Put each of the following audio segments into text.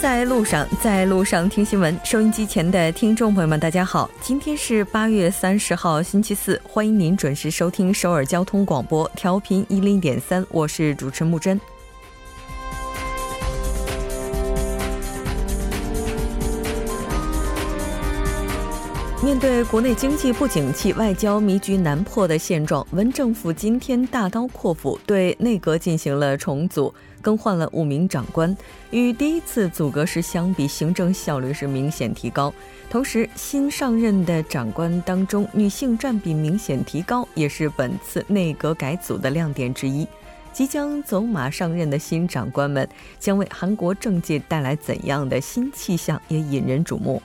在路上，在路上听新闻。收音机前的听众朋友们，大家好，今天是八月三十号，星期四，欢迎您准时收听首尔交通广播，调频一零点三，我是主持木真。面对国内经济不景气、外交迷局难破的现状，文政府今天大刀阔斧对内阁进行了重组，更换了五名长官，与第一次组阁时相比，行政效率是明显提高。同时，新上任的长官当中，女性占比明显提高，也是本次内阁改组的亮点之一。即将走马上任的新长官们，将为韩国政界带来怎样的新气象，也引人瞩目。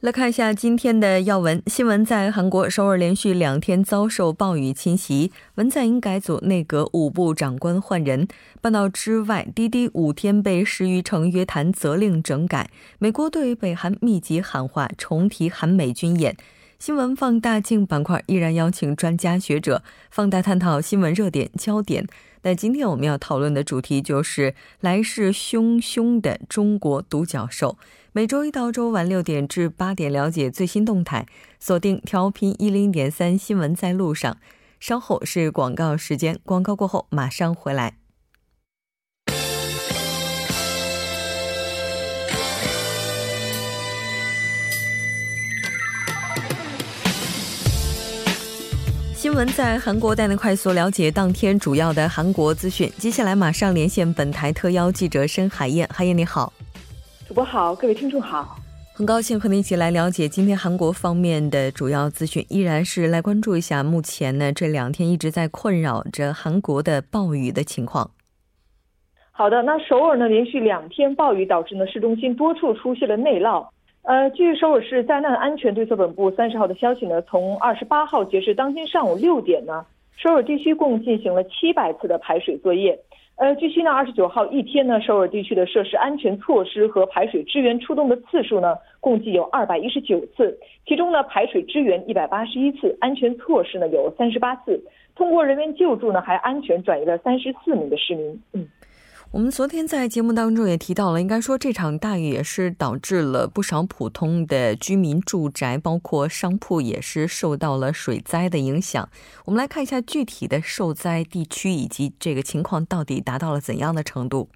来看一下今天的要闻新闻。在韩国首尔连续两天遭受暴雨侵袭，文在寅改组内阁五部长官换人。半岛之外，滴滴五天被十余城约谈责令整改。美国对北韩密集喊话，重提韩美军演。新闻放大镜板块依然邀请专家学者放大探讨新闻热点焦点。那今天我们要讨论的主题就是来势汹汹的中国独角兽。每周一到周晚六点至八点，了解最新动态，锁定调频一零点三新闻在路上。稍后是广告时间，广告过后马上回来。新闻在韩国带您快速了解当天主要的韩国资讯。接下来马上连线本台特邀记者申海燕，海燕你好。主播好，各位听众好，很高兴和您一起来了解今天韩国方面的主要资讯。依然是来关注一下目前呢这两天一直在困扰着韩国的暴雨的情况。好的，那首尔呢连续两天暴雨导致呢市中心多处出现了内涝。呃，据首尔市灾难安全对策本部三十号的消息呢，从二十八号截至当天上午六点呢，首尔地区共进行了七百次的排水作业。呃，据悉呢，二十九号一天呢，首尔地区的设施安全措施和排水支援出动的次数呢，共计有二百一十九次，其中呢，排水支援一百八十一次，安全措施呢有三十八次，通过人员救助呢，还安全转移了三十四名的市民。嗯。我们昨天在节目当中也提到了，应该说这场大雨也是导致了不少普通的居民住宅，包括商铺也是受到了水灾的影响。我们来看一下具体的受灾地区以及这个情况到底达到了怎样的程度。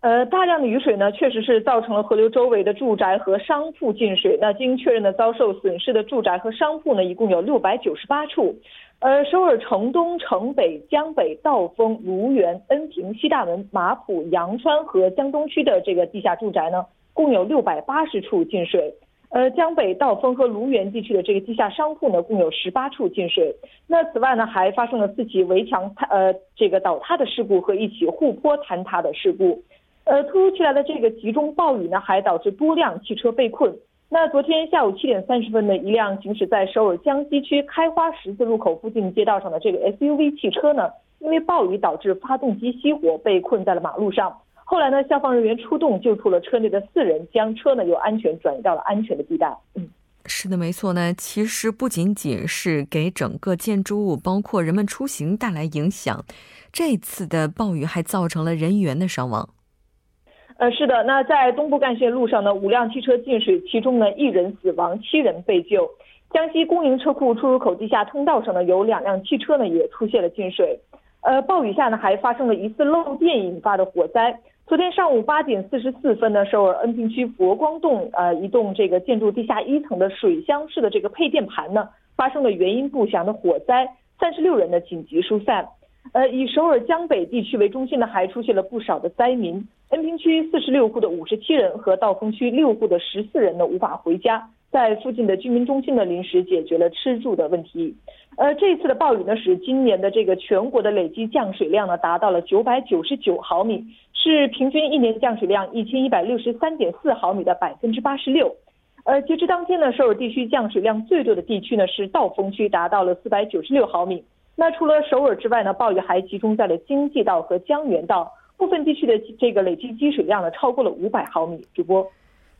呃，大量的雨水呢，确实是造成了河流周围的住宅和商铺进水。那经确认的遭受损失的住宅和商铺呢，一共有六百九十八处。呃，首尔城东、城北、江北、道峰、卢园、恩平、西大门、马浦、阳川和江东区的这个地下住宅呢，共有六百八十处进水。呃，江北、道峰和卢园地区的这个地下商铺呢，共有十八处进水。那此外呢，还发生了四起围墙塌呃这个倒塌的事故和一起护坡坍塌的事故。呃，突如其来的这个集中暴雨呢，还导致多辆汽车被困。那昨天下午七点三十分的一辆行驶在首尔江西区开花十字路口附近街道上的这个 SUV 汽车呢，因为暴雨导致发动机熄火，被困在了马路上。后来呢，消防人员出动救出了车内的四人，将车呢又安全转移到了安全的地带。嗯，是的，没错呢。其实不仅仅是给整个建筑物，包括人们出行带来影响，这次的暴雨还造成了人员的伤亡。呃，是的，那在东部干线路上呢，五辆汽车进水，其中呢一人死亡，七人被救。江西公营车库出入口地下通道上呢，有两辆汽车呢也出现了进水。呃，暴雨下呢还发生了疑似漏电引发的火灾。昨天上午八点四十四分呢，首尔恩平区佛光洞呃一栋这个建筑地下一层的水箱式的这个配电盘呢，发生了原因不详的火灾，三十六人呢紧急疏散。呃，以首尔江北地区为中心呢，还出现了不少的灾民。恩平区四十六户的五十七人和道峰区六户的十四人呢无法回家，在附近的居民中心呢临时解决了吃住的问题。呃，这次的暴雨呢，使今年的这个全国的累计降水量呢达到了九百九十九毫米，是平均一年降水量一千一百六十三点四毫米的百分之八十六。呃，截至当天呢，首尔地区降水量最多的地区呢是道峰区，达到了四百九十六毫米。那除了首尔之外呢，暴雨还集中在了京畿道和江原道。部分地区的这个累计积水量呢，超过了五百毫米。主播。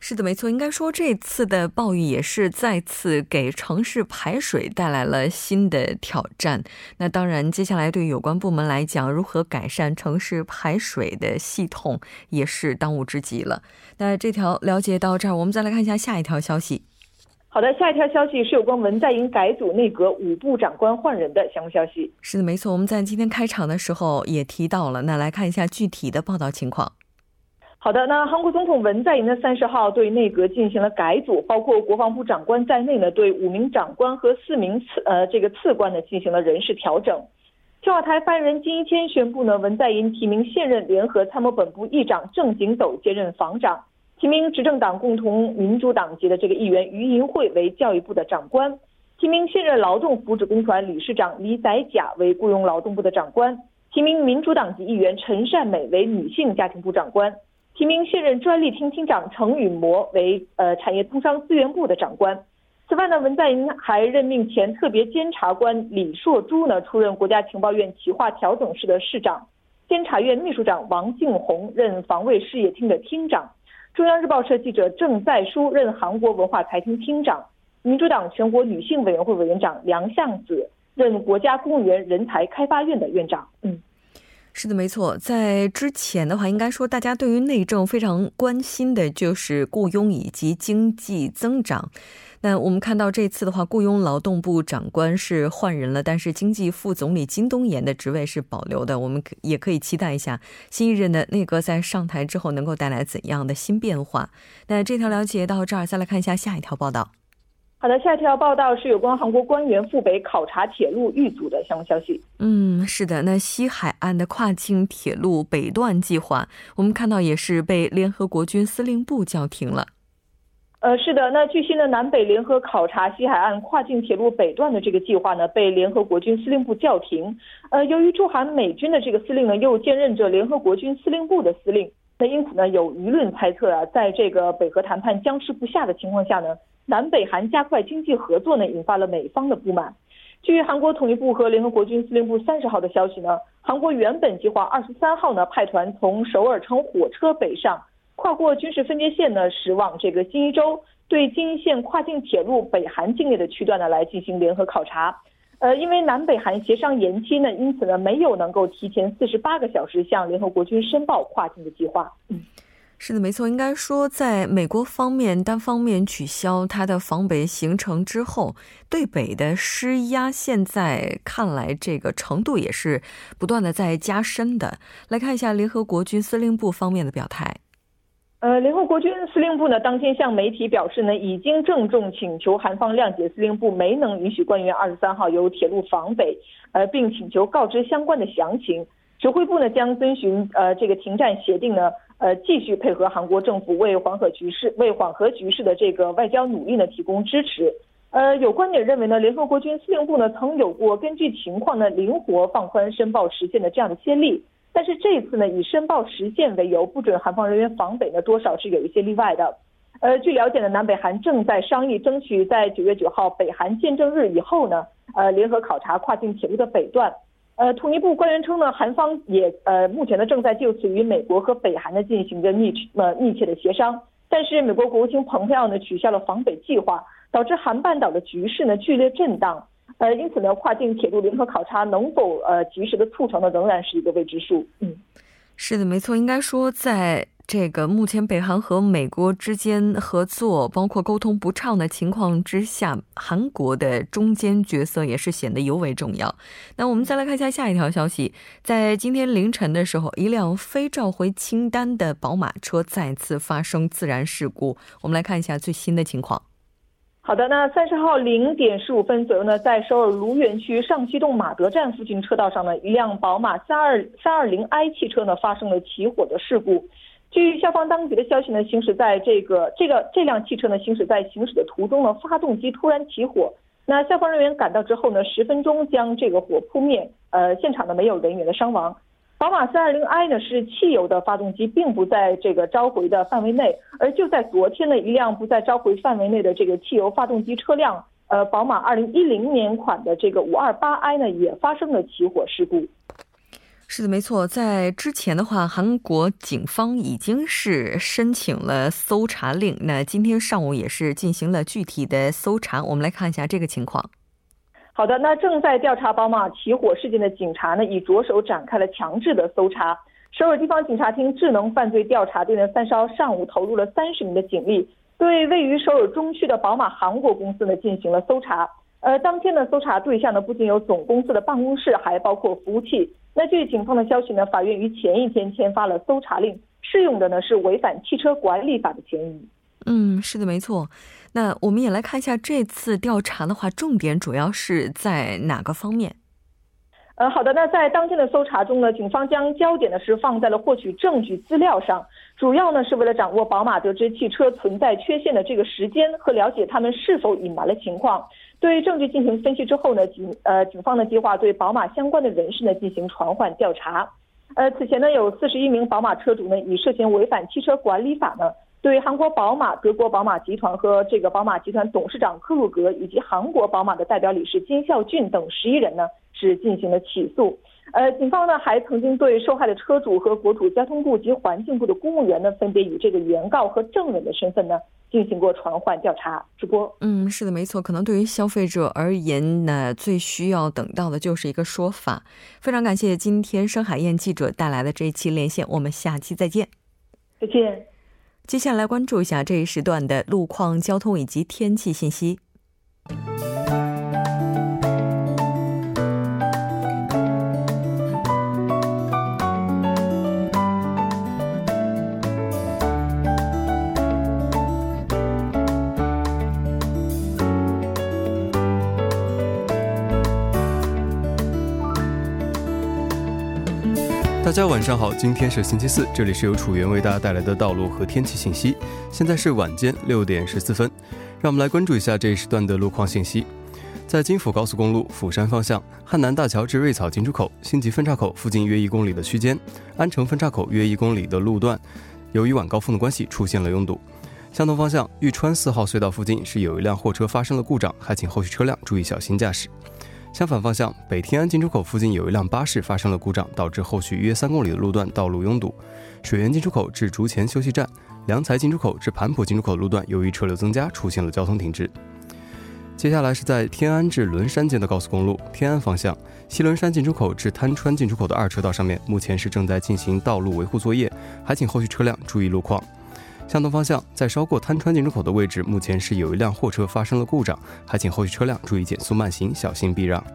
是的，没错。应该说，这次的暴雨也是再次给城市排水带来了新的挑战。那当然，接下来对有关部门来讲，如何改善城市排水的系统也是当务之急了。那这条了解到这儿，我们再来看一下下一条消息。好的，下一条消息是有关文在寅改组内阁五部长官换人的相关消息。是的，没错。我们在今天开场的时候也提到了。那来看一下具体的报道情况。好的，那韩国总统文在寅呢，三十号对内阁进行了改组，包括国防部长官在内呢，对五名长官和四名次呃这个次官呢进行了人事调整。青瓦台发言人金一谦宣布呢，文在寅提名现任联合参谋本部议长郑景斗接任防长，提名执政党共同民主党籍的这个议员于银惠为教育部的长官，提名现任劳动福祉公团理事长李载甲为雇佣劳动部的长官，提名民主党籍议员陈善美为女性家庭部长官。提名现任专利厅厅长程允模为呃产业通商资源部的长官。此外呢，文在寅还任命前特别监察官李硕洙呢出任国家情报院企划调整室的室长，监察院秘书长王敬宏任防卫事业厅的厅长。中央日报社记者郑在书任韩国文化财厅厅长。民主党全国女性委员会委员长梁向子任国家公务员人才开发院的院长。嗯。是的，没错。在之前的话，应该说大家对于内政非常关心的就是雇佣以及经济增长。那我们看到这次的话，雇佣劳动部长官是换人了，但是经济副总理金东延的职位是保留的。我们也可以期待一下新一任的内阁在上台之后能够带来怎样的新变化。那这条了解到这儿，再来看一下下一条报道。好的，下一条报道是有关韩国官员赴北考察铁路遇阻的相关消息。嗯，是的，那西海岸的跨境铁路北段计划，我们看到也是被联合国军司令部叫停了。呃，是的，那据悉呢，南北联合考察西海岸跨境铁路北段的这个计划呢，被联合国军司令部叫停。呃，由于驻韩美军的这个司令呢，又兼任着联合国军司令部的司令，那因此呢，有舆论猜测啊，在这个北核谈判僵持不下的情况下呢。南北韩加快经济合作呢，引发了美方的不满。据韩国统一部和联合国军司令部三十号的消息呢，韩国原本计划二十三号呢派团从首尔乘火车北上，跨过军事分界线呢，驶往这个新一州，对金一线跨境铁路北韩境内的区段呢来进行联合考察。呃，因为南北韩协商延期呢，因此呢没有能够提前四十八个小时向联合国军申报跨境的计划。嗯。是的，没错。应该说，在美国方面单方面取消它的防北行程之后，对北的施压，现在看来这个程度也是不断的在加深的。来看一下联合国军司令部方面的表态。呃，联合国军司令部呢，当天向媒体表示呢，已经郑重请求韩方谅解司令部没能允许官员二十三号由铁路防北，呃，并请求告知相关的详情。指挥部呢，将遵循呃这个停战协定呢。呃，继续配合韩国政府为缓和局势、为缓和局势的这个外交努力呢提供支持。呃，有观点认为呢，联合国军司令部呢曾有过根据情况呢灵活放宽申报时限的这样的先例，但是这次呢以申报时限为由不准韩方人员访北呢，多少是有一些例外的。呃，据了解呢，南北韩正在商议争取在九月九号北韩见证日以后呢，呃，联合考察跨境铁路的北段。呃，统一部官员称呢，韩方也呃目前呢正在就此与美国和北韩呢进行着密呃密切的协商，但是美国国务卿蓬佩奥呢取消了防北计划，导致韩半岛的局势呢剧烈震荡，呃，因此呢跨境铁路联合考察能否呃及时的促成呢仍然是一个未知数。嗯，是的，没错，应该说在。这个目前北韩和美国之间合作，包括沟通不畅的情况之下，韩国的中间角色也是显得尤为重要。那我们再来看一下下一条消息，在今天凌晨的时候，一辆非召回清单的宝马车再次发生自燃事故。我们来看一下最新的情况。好的，那三十号零点十五分左右呢，在首尔卢园区上西洞马德站附近车道上呢，一辆宝马三二三二零 i 汽车呢发生了起火的事故。据消防当局的消息呢，行驶在这个这个这辆汽车呢，行驶在行驶的途中呢，发动机突然起火。那消防人员赶到之后呢，十分钟将这个火扑灭。呃，现场呢没有人员的伤亡。宝马 320i 呢是汽油的发动机，并不在这个召回的范围内。而就在昨天呢，一辆不在召回范围内的这个汽油发动机车辆，呃，宝马2010年款的这个 528i 呢，也发生了起火事故。是的，没错。在之前的话，韩国警方已经是申请了搜查令。那今天上午也是进行了具体的搜查。我们来看一下这个情况。好的，那正在调查宝马起火事件的警察呢，已着手展开了强制的搜查。首尔地方警察厅智能犯罪调查队呢，三稍上午投入了三十名的警力，对位于首尔中区的宝马韩国公司呢进行了搜查。呃，当天的搜查对象呢，不仅有总公司的办公室，还包括服务器。那据警方的消息呢，法院于前一天签发了搜查令，适用的呢是违反汽车管理法的嫌疑。嗯，是的，没错。那我们也来看一下这次调查的话，重点主要是在哪个方面？呃，好的。那在当天的搜查中呢，警方将焦点呢是放在了获取证据资料上，主要呢是为了掌握宝马得知汽车存在缺陷的这个时间和了解他们是否隐瞒了情况。对证据进行分析之后呢，警呃警方呢计划对宝马相关的人士呢进行传唤调查。呃，此前呢有四十一名宝马车主呢以涉嫌违反汽车管理法呢，对韩国宝马、德国宝马集团和这个宝马集团董事长克鲁格以及韩国宝马的代表理事金孝俊等十一人呢是进行了起诉。呃，警方呢还曾经对受害的车主和国土交通部及环境部的公务员呢分别以这个原告和证人的身份呢。进行过传唤调查直播，嗯，是的，没错。可能对于消费者而言呢，最需要等到的就是一个说法。非常感谢今天深海燕记者带来的这一期连线，我们下期再见。再见。接下来关注一下这一时段的路况、交通以及天气信息。大家晚上好，今天是星期四，这里是由楚源为大家带来的道路和天气信息。现在是晚间六点十四分，让我们来关注一下这一时段的路况信息。在京釜高速公路釜山方向，汉南大桥至瑞草进出口、新集分岔口附近约一公里的区间，安城分岔口约一公里的路段，由于晚高峰的关系出现了拥堵。相同方向，玉川四号隧道附近是有一辆货车发生了故障，还请后续车辆注意小心驾驶。相反方向，北天安进出口附近有一辆巴士发生了故障，导致后续约三公里的路段道路拥堵。水源进出口至竹前休息站、良才进出口至盘浦进出口路段，由于车流增加，出现了交通停滞。接下来是在天安至伦山间的高速公路天安方向，西伦山进出口至滩川进出口的二车道上面，目前是正在进行道路维护作业，还请后续车辆注意路况。向东方向，在稍过滩川进出口的位置，目前是有一辆货车发生了故障，还请后续车辆注意减速慢行，小心避让。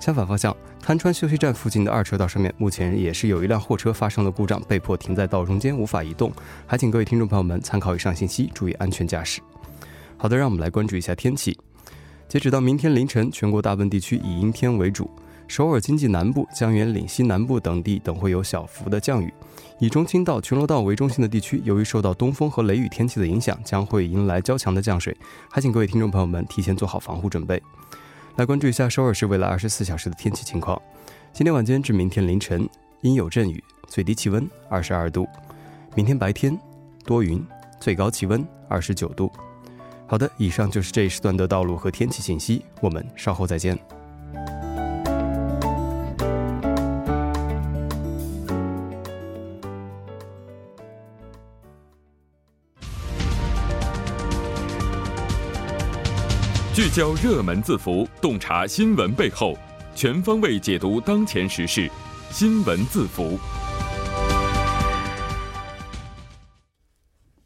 相反方向，滩川休息站附近的二车道上面，目前也是有一辆货车发生了故障，被迫停在道中间，无法移动，还请各位听众朋友们参考以上信息，注意安全驾驶。好的，让我们来关注一下天气。截止到明天凌晨，全国大部分地区以阴天为主。首尔经济南部、江原岭西南部等地等会有小幅的降雨，以中青道、全罗道为中心的地区，由于受到东风和雷雨天气的影响，将会迎来较强的降水，还请各位听众朋友们提前做好防护准备。来关注一下首尔市未来二十四小时的天气情况：今天晚间至明天凌晨阴有阵雨，最低气温二十二度；明天白天多云，最高气温二十九度。好的，以上就是这一时段的道路和天气信息，我们稍后再见。聚焦热门字符，洞察新闻背后，全方位解读当前时事。新闻字符。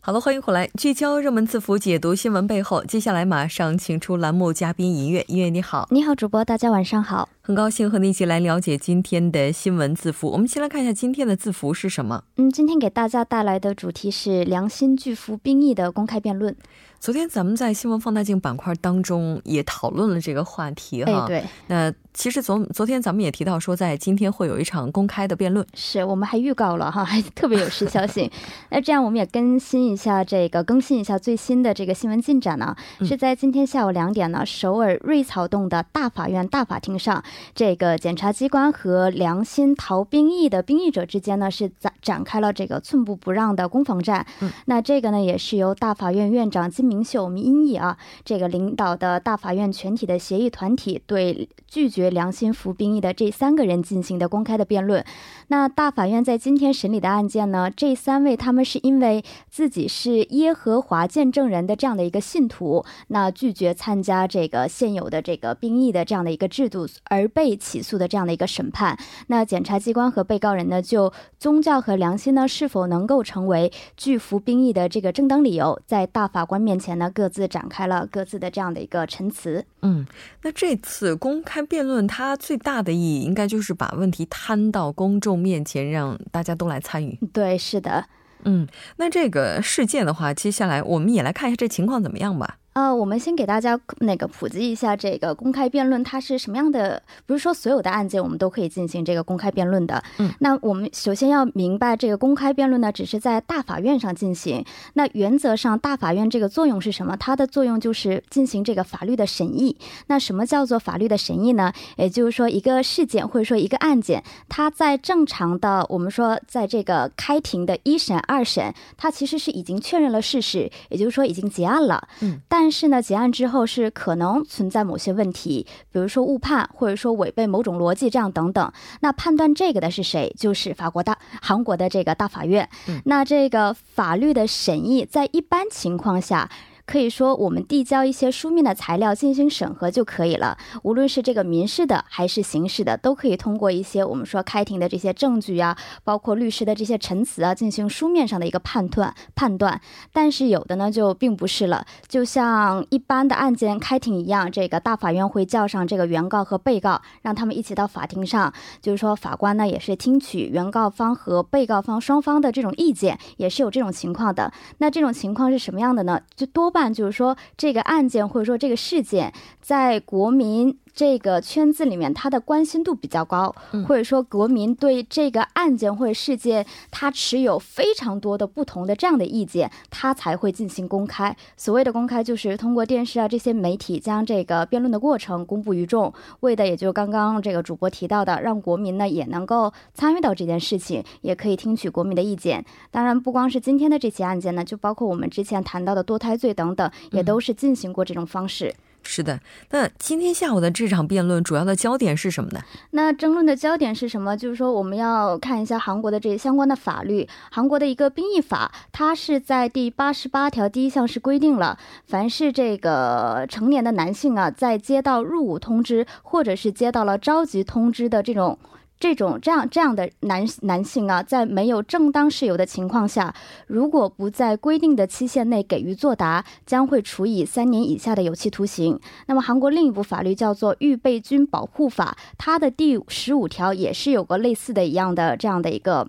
好了，欢迎回来，聚焦热门字符，解读新闻背后。接下来马上请出栏目嘉宾音乐，音乐你好，你好，主播，大家晚上好，很高兴和你一起来了解今天的新闻字符。我们先来看一下今天的字符是什么？嗯，今天给大家带来的主题是良心巨幅兵役的公开辩论。昨天咱们在新闻放大镜板块当中也讨论了这个话题哈，对，那其实昨昨天咱们也提到说，在今天会有一场公开的辩论，是我们还预告了哈，还 特别有时效性。那这样我们也更新一下这个更新一下最新的这个新闻进展呢，是在今天下午两点呢，首尔瑞草洞的大法院大法庭上这个检察机关和良心逃兵役的兵役者之间呢是展展开了这个寸步不让的攻防战。嗯，那这个呢也是由大法院院长金明秀、我们音译啊这个领导的大法院全体的协议团体对拒绝良心服兵役的这三个人进行的公开的辩论。那大法院在今天审理的案件呢，这三位他们是因为自己是耶和华见证人的这样的一个信徒，那拒绝参加这个现有的这个兵役的这样的一个制度而被起诉的这样的一个审判。那检察机关和被告人呢，就宗教和良心呢是否能够成为拒服兵役的这个正当理由，在大法官面前呢各自展开了各自的这样的一个陈词。嗯，那这次公开辩论它最大的意义，应该就是把问题摊到公众面前，让大家都来参与。对，是的。嗯，那这个事件的话，接下来我们也来看一下这情况怎么样吧。呃，我们先给大家那个普及一下这个公开辩论它是什么样的。不是说所有的案件我们都可以进行这个公开辩论的。嗯，那我们首先要明白，这个公开辩论呢，只是在大法院上进行。那原则上，大法院这个作用是什么？它的作用就是进行这个法律的审议。那什么叫做法律的审议呢？也就是说，一个事件或者说一个案件，它在正常的我们说在这个开庭的一审、二审，它其实是已经确认了事实，也就是说已经结案了。嗯，但但是呢，结案之后是可能存在某些问题，比如说误判，或者说违背某种逻辑，这样等等。那判断这个的是谁？就是法国大韩国的这个大法院。嗯，那这个法律的审议，在一般情况下。可以说，我们递交一些书面的材料进行审核就可以了。无论是这个民事的还是刑事的，都可以通过一些我们说开庭的这些证据啊，包括律师的这些陈词啊，进行书面上的一个判断判断。但是有的呢，就并不是了。就像一般的案件开庭一样，这个大法院会叫上这个原告和被告，让他们一起到法庭上。就是说，法官呢也是听取原告方和被告方双方的这种意见，也是有这种情况的。那这种情况是什么样的呢？就多半。就是说，这个案件或者说这个事件，在国民。这个圈子里面，他的关心度比较高，或者说国民对这个案件或者事件，他持有非常多的不同的这样的意见，他才会进行公开。所谓的公开，就是通过电视啊这些媒体将这个辩论的过程公布于众，为的也就刚刚这个主播提到的，让国民呢也能够参与到这件事情，也可以听取国民的意见。当然，不光是今天的这起案件呢，就包括我们之前谈到的堕胎罪等等，也都是进行过这种方式。是的，那今天下午的这场辩论主要的焦点是什么呢？那争论的焦点是什么？就是说我们要看一下韩国的这些相关的法律。韩国的一个兵役法，它是在第八十八条第一项是规定了，凡是这个成年的男性啊，在接到入伍通知或者是接到了召集通知的这种。这种这样这样的男男性啊，在没有正当事由的情况下，如果不在规定的期限内给予作答，将会处以三年以下的有期徒刑。那么，韩国另一部法律叫做《预备军保护法》，它的第十五条也是有个类似的一样的这样的一个。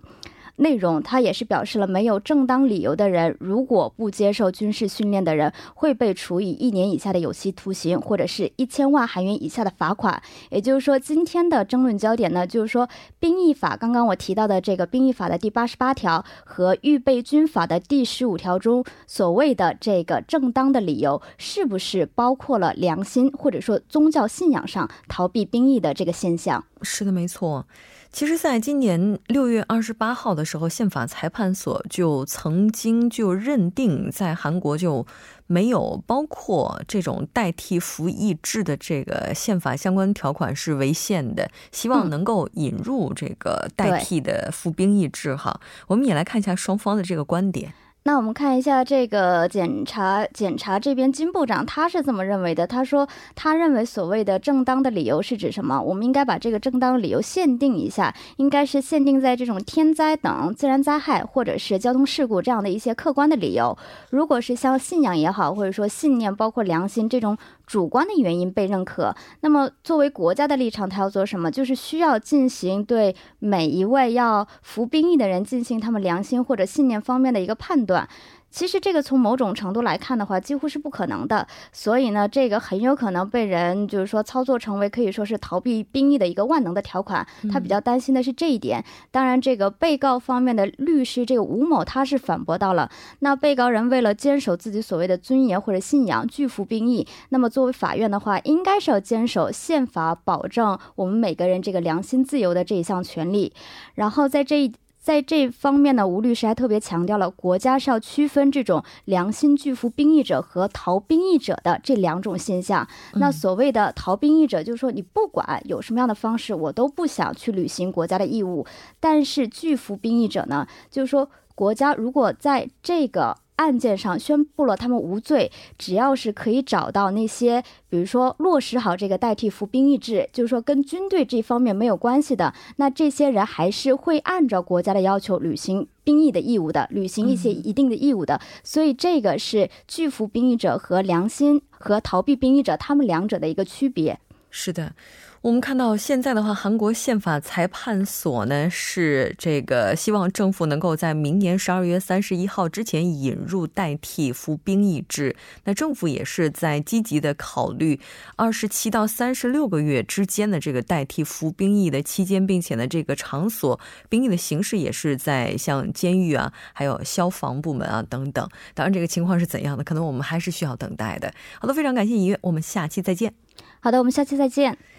内容，他也是表示了没有正当理由的人，如果不接受军事训练的人，会被处以一年以下的有期徒刑，或者是一千万韩元以下的罚款。也就是说，今天的争论焦点呢，就是说兵役法，刚刚我提到的这个兵役法的第八十八条和预备军法的第十五条中所谓的这个正当的理由，是不是包括了良心或者说宗教信仰上逃避兵役的这个现象？是的，没错。其实，在今年六月二十八号的时候，宪法裁判所就曾经就认定，在韩国就没有包括这种代替服役制的这个宪法相关条款是违宪的，希望能够引入这个代替的服兵役制。哈，我们也来看一下双方的这个观点。那我们看一下这个检查检查这边金部长他是怎么认为的？他说，他认为所谓的正当的理由是指什么？我们应该把这个正当理由限定一下，应该是限定在这种天灾等自然灾害或者是交通事故这样的一些客观的理由。如果是像信仰也好，或者说信念包括良心这种。主观的原因被认可，那么作为国家的立场，他要做什么？就是需要进行对每一位要服兵役的人进行他们良心或者信念方面的一个判断。其实这个从某种程度来看的话，几乎是不可能的。所以呢，这个很有可能被人就是说操作成为可以说是逃避兵役的一个万能的条款。他比较担心的是这一点。当然，这个被告方面的律师这个吴某他是反驳到了，那被告人为了坚守自己所谓的尊严或者信仰拒服兵役，那么作为法院的话，应该是要坚守宪法保证我们每个人这个良心自由的这一项权利。然后在这一。在这方面呢，吴律师还特别强调了，国家是要区分这种良心拒服兵役者和逃兵役者的这两种现象。那所谓的逃兵役者，就是说你不管有什么样的方式，我都不想去履行国家的义务。但是拒服兵役者呢，就是说国家如果在这个。案件上宣布了他们无罪，只要是可以找到那些，比如说落实好这个代替服兵役制，就是说跟军队这方面没有关系的，那这些人还是会按照国家的要求履行兵役的义务的，履行一些一定的义务的。所以这个是拒服兵役者和良心和逃避兵役者他们两者的一个区别。是的。我们看到现在的话，韩国宪法裁判所呢是这个希望政府能够在明年十二月三十一号之前引入代替服兵役制。那政府也是在积极的考虑二十七到三十六个月之间的这个代替服兵役的期间，并且呢，这个场所兵役的形式也是在像监狱啊，还有消防部门啊等等。当然，这个情况是怎样的，可能我们还是需要等待的。好的，非常感谢尹月，我们下期再见。好的，我们下期再见。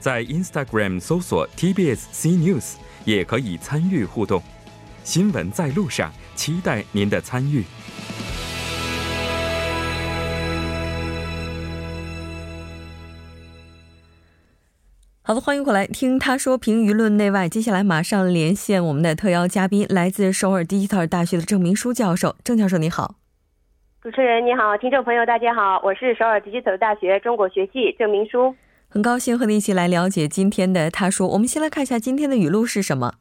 在 Instagram 搜索 TBS C News 也可以参与互动。新闻在路上，期待您的参与。好的，欢迎回来听他说评舆论内外。接下来马上连线我们的特邀嘉宾，来自首尔 Digital 大学的郑明书教授。郑教授，你好。主持人你好，听众朋友大家好，我是首尔 Digital 大学中国学系郑明书。很高兴和你一起来了解今天的他说。我们先来看一下今天的语录是什么。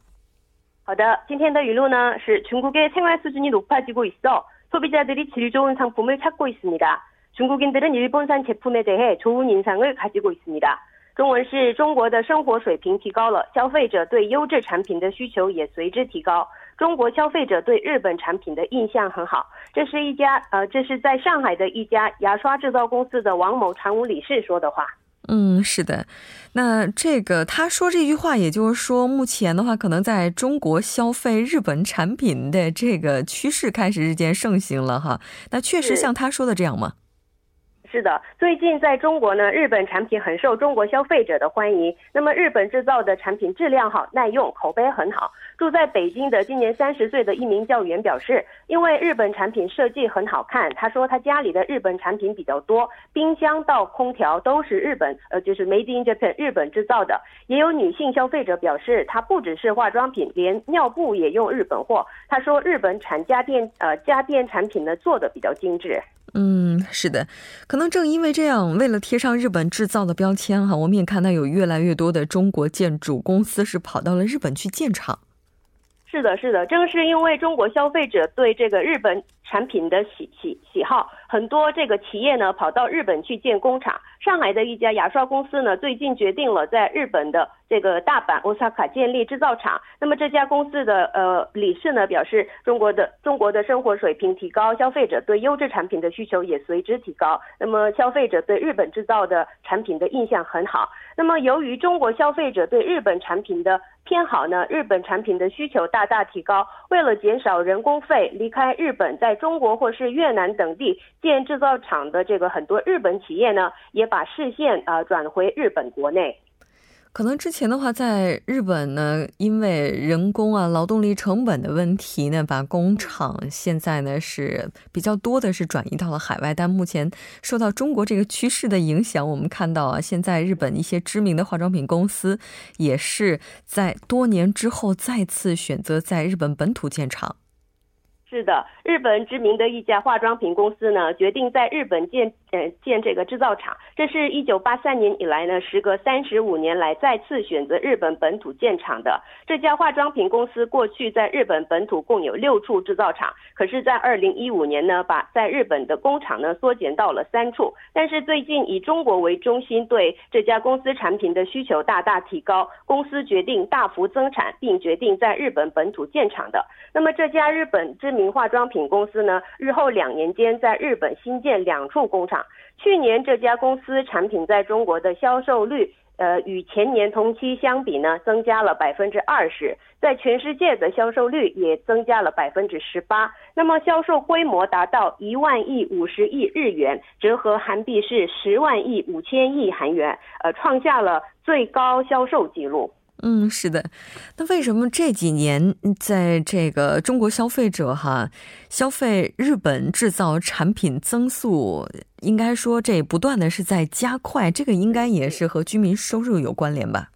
好的，今天的语录呢是중국의생활수준이높아지고있어소비자들이질좋은상품을찾고있습니다 중국인들은일본산제품에대해좋은인상을가지고있습니다中文是中国的生活水平提高了，消费者对优质产品的需求也随之提高。中国消费者对日本产品的印象很好。这是一家呃，这是在上海的一家牙刷制造公司的王某常务理事说的话。 嗯，是的，那这个他说这句话，也就是说，目前的话，可能在中国消费日本产品的这个趋势开始日渐盛行了哈。那确实像他说的这样吗？是的，最近在中国呢，日本产品很受中国消费者的欢迎。那么日本制造的产品质量好、耐用、口碑很好。住在北京的今年三十岁的一名教员表示，因为日本产品设计很好看，他说他家里的日本产品比较多，冰箱到空调都是日本，呃，就是 Made in Japan 日本制造的。也有女性消费者表示，她不只是化妆品，连尿布也用日本货。她说日本产家电呃家电产品呢做的比较精致。嗯，是的，可正因为这样，为了贴上日本制造的标签哈，我们也看到有越来越多的中国建筑公司是跑到了日本去建厂。是的，是的，正是因为中国消费者对这个日本产品的喜喜喜好，很多这个企业呢跑到日本去建工厂。上海的一家牙刷公司呢，最近决定了在日本的这个大阪 Osaka 建立制造厂。那么这家公司的呃理事呢表示，中国的中国的生活水平提高，消费者对优质产品的需求也随之提高。那么消费者对日本制造的产品的印象很好。那么由于中国消费者对日本产品的偏好呢，日本产品的需求大大提高。为了减少人工费，离开日本在中国或是越南等地建制造厂的这个很多日本企业呢，也。把视线啊转回日本国内，可能之前的话，在日本呢，因为人工啊、劳动力成本的问题呢，把工厂现在呢是比较多的是转移到了海外。但目前受到中国这个趋势的影响，我们看到啊，现在日本一些知名的化妆品公司也是在多年之后再次选择在日本本土建厂。是的，日本知名的一家化妆品公司呢，决定在日本建呃建这个制造厂。这是一九八三年以来呢，时隔三十五年来再次选择日本本土建厂的这家化妆品公司。过去在日本本土共有六处制造厂，可是，在二零一五年呢，把在日本的工厂呢缩减到了三处。但是最近以中国为中心，对这家公司产品的需求大大提高，公司决定大幅增产，并决定在日本本土建厂的。那么这家日本知名化妆品公司呢，日后两年间在日本新建两处工厂。去年这家公司产品在中国的销售率，呃，与前年同期相比呢，增加了百分之二十，在全世界的销售率也增加了百分之十八。那么销售规模达到一万亿五十亿日元，折合韩币是十万亿五千亿韩元，呃，创下了最高销售记录。嗯，是的。那为什么这几年在这个中国消费者哈消费日本制造产品增速，应该说这不断的是在加快，这个应该也是和居民收入有关联吧？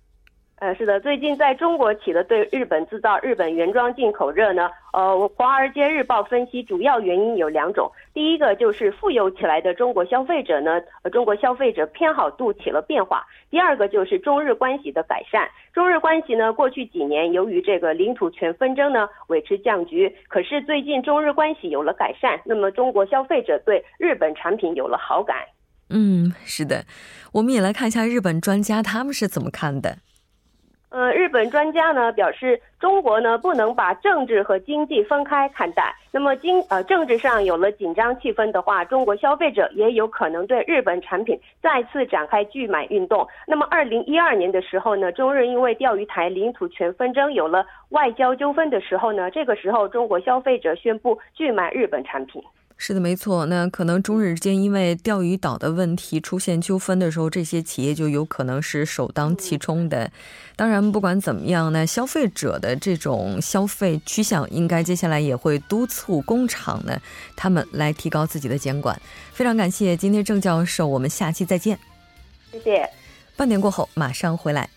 呃，是的，最近在中国起的对日本制造、日本原装进口热呢，呃，《华尔街日报》分析主要原因有两种，第一个就是富有起来的中国消费者呢，呃，中国消费者偏好度起了变化；第二个就是中日关系的改善。中日关系呢，过去几年由于这个领土权纷争呢，维持僵局，可是最近中日关系有了改善，那么中国消费者对日本产品有了好感。嗯，是的，我们也来看一下日本专家他们是怎么看的。呃，日本专家呢表示，中国呢不能把政治和经济分开看待。那么经呃政治上有了紧张气氛的话，中国消费者也有可能对日本产品再次展开拒买运动。那么二零一二年的时候呢，中日因为钓鱼台领土权纷争有了外交纠纷的时候呢，这个时候中国消费者宣布拒买日本产品。是的，没错。那可能中日之间因为钓鱼岛的问题出现纠纷的时候，这些企业就有可能是首当其冲的。当然，不管怎么样，那消费者的这种消费趋向，应该接下来也会督促工厂呢，他们来提高自己的监管。非常感谢今天郑教授，我们下期再见。谢谢。半点过后马上回来。